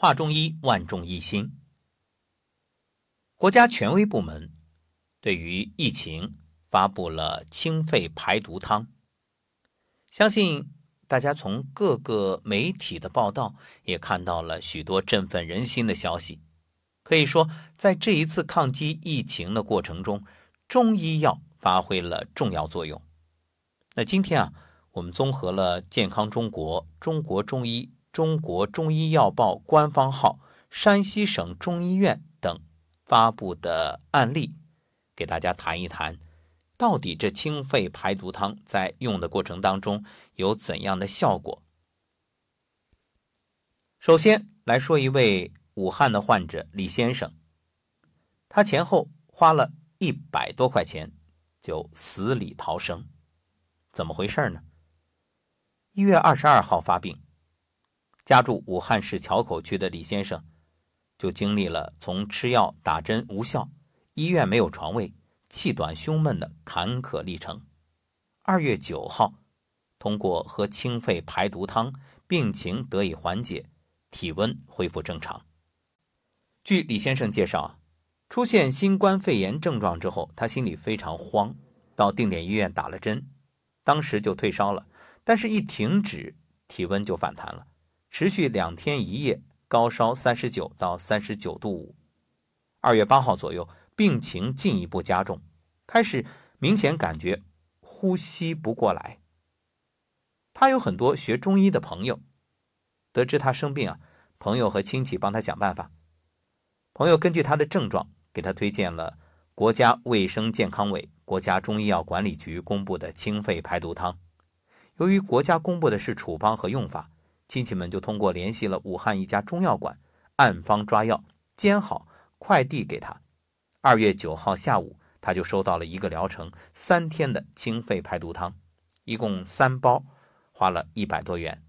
话中医，万众一心。国家权威部门对于疫情发布了清肺排毒汤，相信大家从各个媒体的报道也看到了许多振奋人心的消息。可以说，在这一次抗击疫情的过程中，中医药发挥了重要作用。那今天啊，我们综合了健康中国、中国中医。中国中医药报官方号、山西省中医院等发布的案例，给大家谈一谈，到底这清肺排毒汤在用的过程当中有怎样的效果？首先来说一位武汉的患者李先生，他前后花了一百多块钱就死里逃生，怎么回事呢？一月二十二号发病。家住武汉市桥口区的李先生，就经历了从吃药打针无效、医院没有床位、气短胸闷的坎坷历程。二月九号，通过喝清肺排毒汤，病情得以缓解，体温恢复正常。据李先生介绍，出现新冠肺炎症状之后，他心里非常慌，到定点医院打了针，当时就退烧了，但是一停止，体温就反弹了。持续两天一夜，高烧三十九到三十九度五。二月八号左右，病情进一步加重，开始明显感觉呼吸不过来。他有很多学中医的朋友，得知他生病啊，朋友和亲戚帮他想办法。朋友根据他的症状，给他推荐了国家卫生健康委、国家中医药管理局公布的清肺排毒汤。由于国家公布的是处方和用法。亲戚们就通过联系了武汉一家中药馆，按方抓药，煎好，快递给他。二月九号下午，他就收到了一个疗程三天的清肺排毒汤，一共三包，花了一百多元。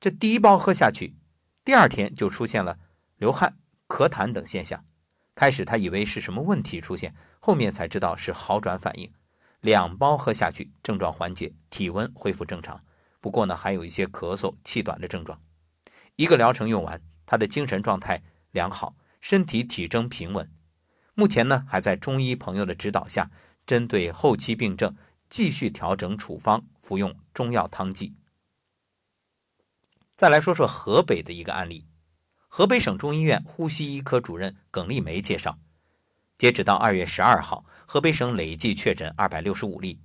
这第一包喝下去，第二天就出现了流汗、咳痰等现象。开始他以为是什么问题出现，后面才知道是好转反应。两包喝下去，症状缓解，体温恢复正常。不过呢，还有一些咳嗽、气短的症状。一个疗程用完，他的精神状态良好，身体体征平稳。目前呢，还在中医朋友的指导下，针对后期病症继续调整处方，服用中药汤剂。再来说说河北的一个案例，河北省中医院呼吸医科主任耿丽梅介绍，截止到二月十二号，河北省累计确诊二百六十五例。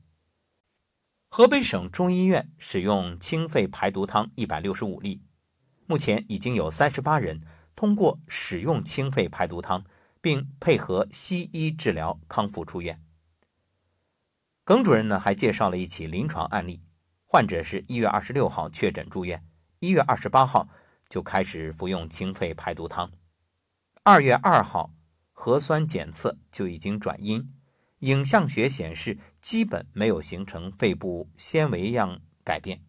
河北省中医院使用清肺排毒汤一百六十五例，目前已经有三十八人通过使用清肺排毒汤，并配合西医治疗康复出院。耿主任呢还介绍了一起临床案例，患者是一月二十六号确诊住院，一月二十八号就开始服用清肺排毒汤，二月二号核酸检测就已经转阴。影像学显示，基本没有形成肺部纤维样改变。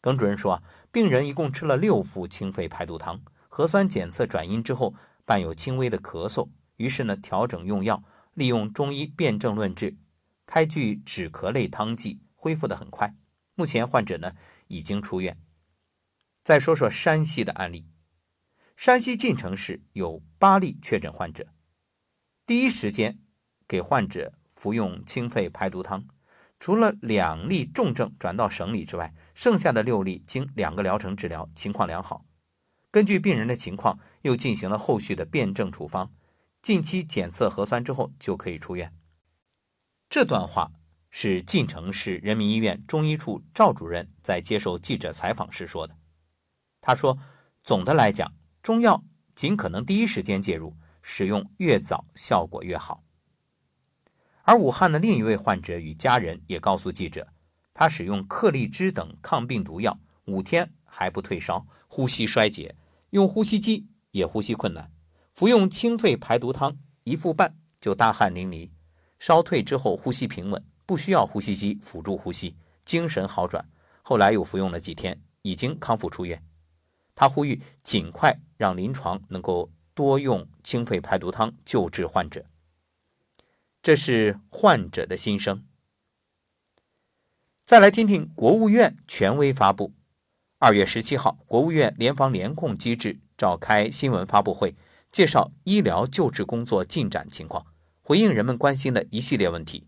耿主任说，病人一共吃了六副清肺排毒汤，核酸检测转阴之后，伴有轻微的咳嗽，于是呢调整用药，利用中医辨证论治，开具止咳类汤剂，恢复的很快。目前患者呢已经出院。再说说山西的案例，山西晋城市有八例确诊患者，第一时间。给患者服用清肺排毒汤，除了两例重症转到省里之外，剩下的六例经两个疗程治疗，情况良好。根据病人的情况，又进行了后续的辩证处方，近期检测核酸之后就可以出院。这段话是晋城市人民医院中医处赵主任在接受记者采访时说的。他说：“总的来讲，中药尽可能第一时间介入，使用越早效果越好。”而武汉的另一位患者与家人也告诉记者，他使用克利芝等抗病毒药五天还不退烧，呼吸衰竭，用呼吸机也呼吸困难，服用清肺排毒汤一副半就大汗淋漓，烧退之后呼吸平稳，不需要呼吸机辅助呼吸，精神好转。后来又服用了几天，已经康复出院。他呼吁尽快让临床能够多用清肺排毒汤救治患者。这是患者的心声。再来听听国务院权威发布：二月十七号，国务院联防联控机制召开新闻发布会，介绍医疗救治工作进展情况，回应人们关心的一系列问题。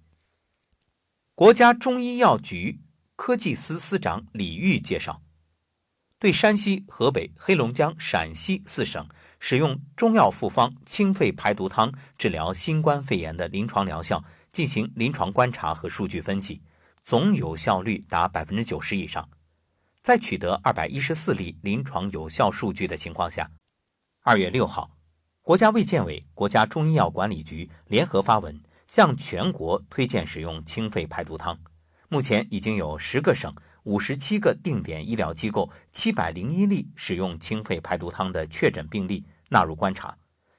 国家中医药局科技司司长李玉介绍，对山西、河北、黑龙江、陕西四省使用中药复方清肺排毒汤治疗新冠肺炎的临床疗效进行临床观察和数据分析，总有效率达百分之九十以上。在取得二百一十四例临床有效数据的情况下，二月六号，国家卫健委、国家中医药管理局联合发文。向全国推荐使用清肺排毒汤。目前已经有十个省、五十七个定点医疗机构、七百零一例使用清肺排毒汤的确诊病例纳入观察，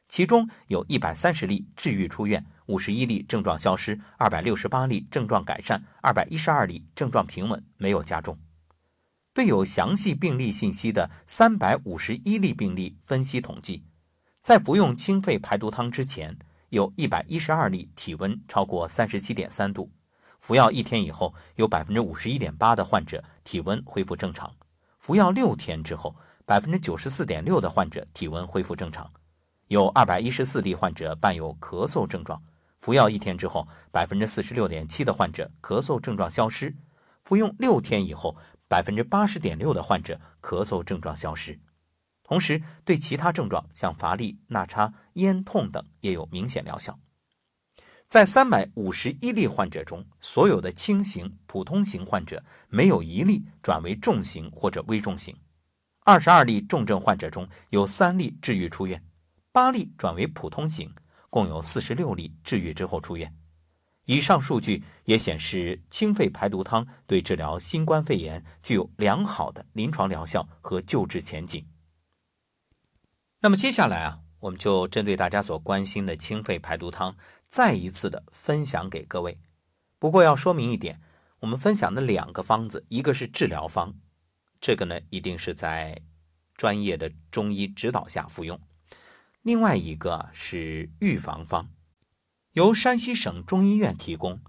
其中有一百三十例治愈出院，五十一例症状消失，二百六十八例症状改善，二百一十二例症状平稳，没有加重。对有详细病例信息的三百五十一例病例分析统计，在服用清肺排毒汤之前。有一百一十二例体温超过三十七点三度，服药一天以后，有百分之五十一点八的患者体温恢复正常；服药六天之后，百分之九十四点六的患者体温恢复正常。有二百一十四例患者伴有咳嗽症状，服药一天之后，百分之四十六点七的患者咳嗽症状消失；服用六天以后，百分之八十点六的患者咳嗽症状消失。同时，对其他症状，像乏力、纳差、咽痛等，也有明显疗效。在三百五十一例患者中，所有的轻型、普通型患者没有一例转为重型或者危重型。二十二例重症患者中有三例治愈出院，八例转为普通型，共有四十六例治愈之后出院。以上数据也显示，清肺排毒汤对治疗新冠肺炎具有良好的临床疗效和救治前景。那么接下来啊，我们就针对大家所关心的清肺排毒汤，再一次的分享给各位。不过要说明一点，我们分享的两个方子，一个是治疗方，这个呢一定是在专业的中医指导下服用；另外一个是预防方，由山西省中医院提供。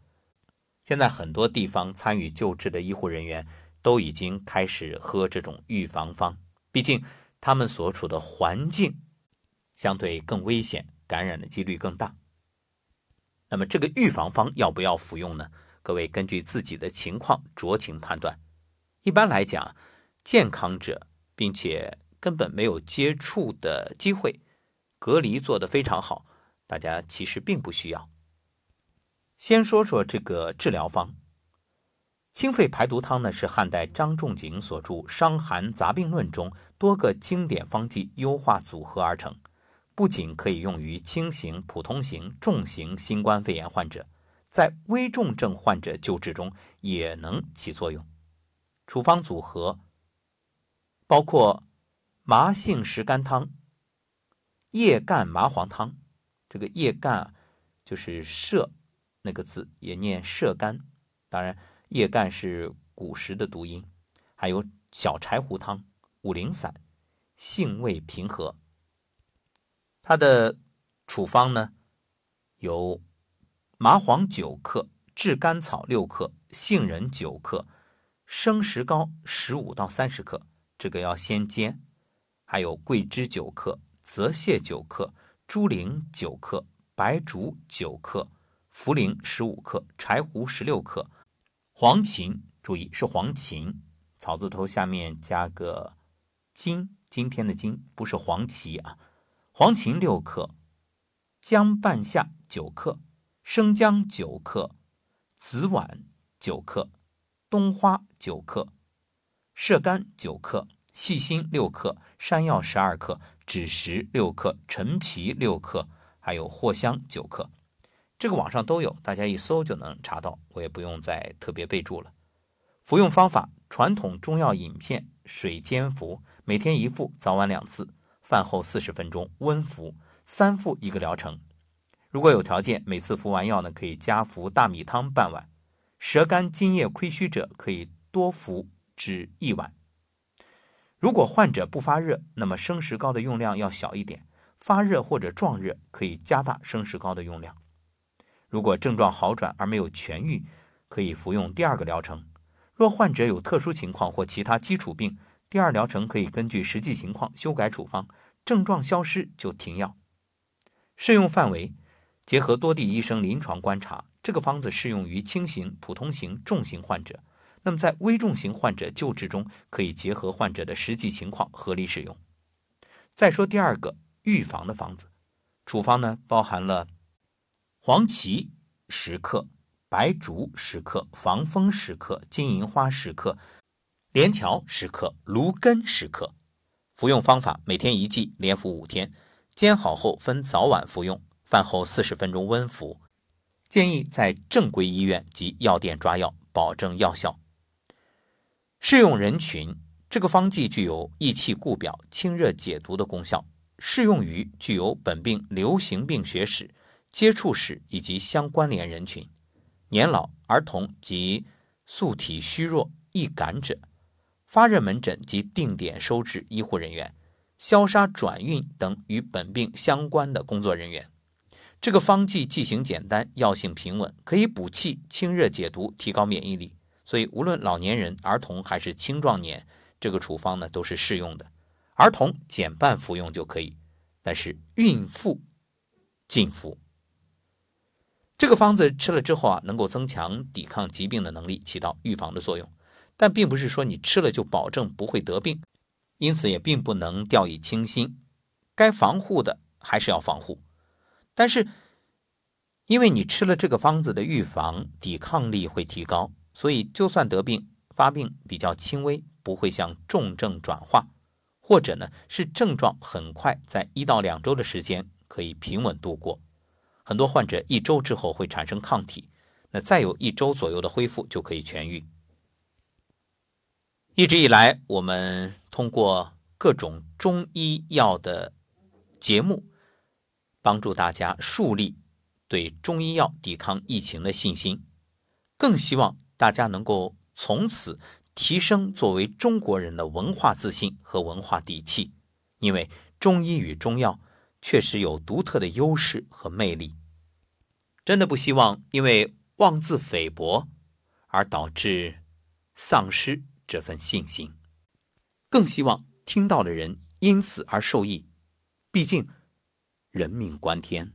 现在很多地方参与救治的医护人员都已经开始喝这种预防方，毕竟。他们所处的环境相对更危险，感染的几率更大。那么，这个预防方要不要服用呢？各位根据自己的情况酌情判断。一般来讲，健康者并且根本没有接触的机会，隔离做得非常好，大家其实并不需要。先说说这个治疗方。清肺排毒汤呢，是汉代张仲景所著《伤寒杂病论》中多个经典方剂优化组合而成，不仅可以用于轻型、普通型、重型新冠肺炎患者，在危重症患者救治中也能起作用。处方组合包括麻杏石甘汤、叶干麻黄汤。这个叶干就是射那个字，也念射干，当然。叶干是古时的读音，还有小柴胡汤、五苓散，性味平和。它的处方呢，有麻黄九克、炙甘草六克、杏仁九克、生石膏十五到三十克，这个要先煎；还有桂枝九克、泽泻九克、猪苓九克、白术九克、茯苓十五克、柴胡十六克。黄芩，注意是黄芩，草字头下面加个今，今天的今不是黄芪啊。黄芩六克，姜半夏九克，生姜九克，紫菀九克，冬花九克，射干九克，细辛六克，山药十二克，枳实六克，陈皮六克，还有藿香九克。这个网上都有，大家一搜就能查到，我也不用再特别备注了。服用方法：传统中药饮片，水煎服，每天一副，早晚两次，饭后四十分钟温服，三副一个疗程。如果有条件，每次服完药呢，可以加服大米汤半碗。舌干津液亏虚者，可以多服至一碗。如果患者不发热，那么生石膏的用量要小一点；发热或者壮热，可以加大生石膏的用量。如果症状好转而没有痊愈，可以服用第二个疗程。若患者有特殊情况或其他基础病，第二疗程可以根据实际情况修改处方，症状消失就停药。适用范围结合多地医生临床观察，这个方子适用于轻型、普通型、重型患者。那么在危重型患者救治中，可以结合患者的实际情况合理使用。再说第二个预防的方子，处方呢包含了黄芪十克、白术十克、防风十克、金银花十克、连翘十克、芦根十克。服用方法：每天一剂，连服五天，煎好后分早晚服用，饭后四十分钟温服。建议在正规医院及药店抓药，保证药效。适用人群：这个方剂具有益气固表、清热解毒的功效，适用于具有本病流行病学史、接触史以及相关联人群，年老、儿童及素体虚弱、易感者，发热门诊及定点收治医护人员，消杀转运等与本病相关的工作人员。这个方剂剂型简单，药性平稳，可以补气、清热解毒，提高免疫力。所以，无论老年人、儿童还是青壮年，这个处方呢都是适用的。儿童减半服用就可以，但是孕妇禁服。这个方子吃了之后啊，能够增强抵抗疾病的能力，起到预防的作用。但并不是说你吃了就保证不会得病，因此也并不能掉以轻心。该防护的还是要防护，但是因为你吃了这个方子的预防抵抗力会提高。所以，就算得病，发病比较轻微，不会向重症转化，或者呢是症状很快，在一到两周的时间可以平稳度过。很多患者一周之后会产生抗体，那再有一周左右的恢复就可以痊愈。一直以来，我们通过各种中医药的节目，帮助大家树立对中医药抵抗疫情的信心，更希望。大家能够从此提升作为中国人的文化自信和文化底气，因为中医与中药确实有独特的优势和魅力。真的不希望因为妄自菲薄而导致丧失这份信心，更希望听到的人因此而受益。毕竟人命关天。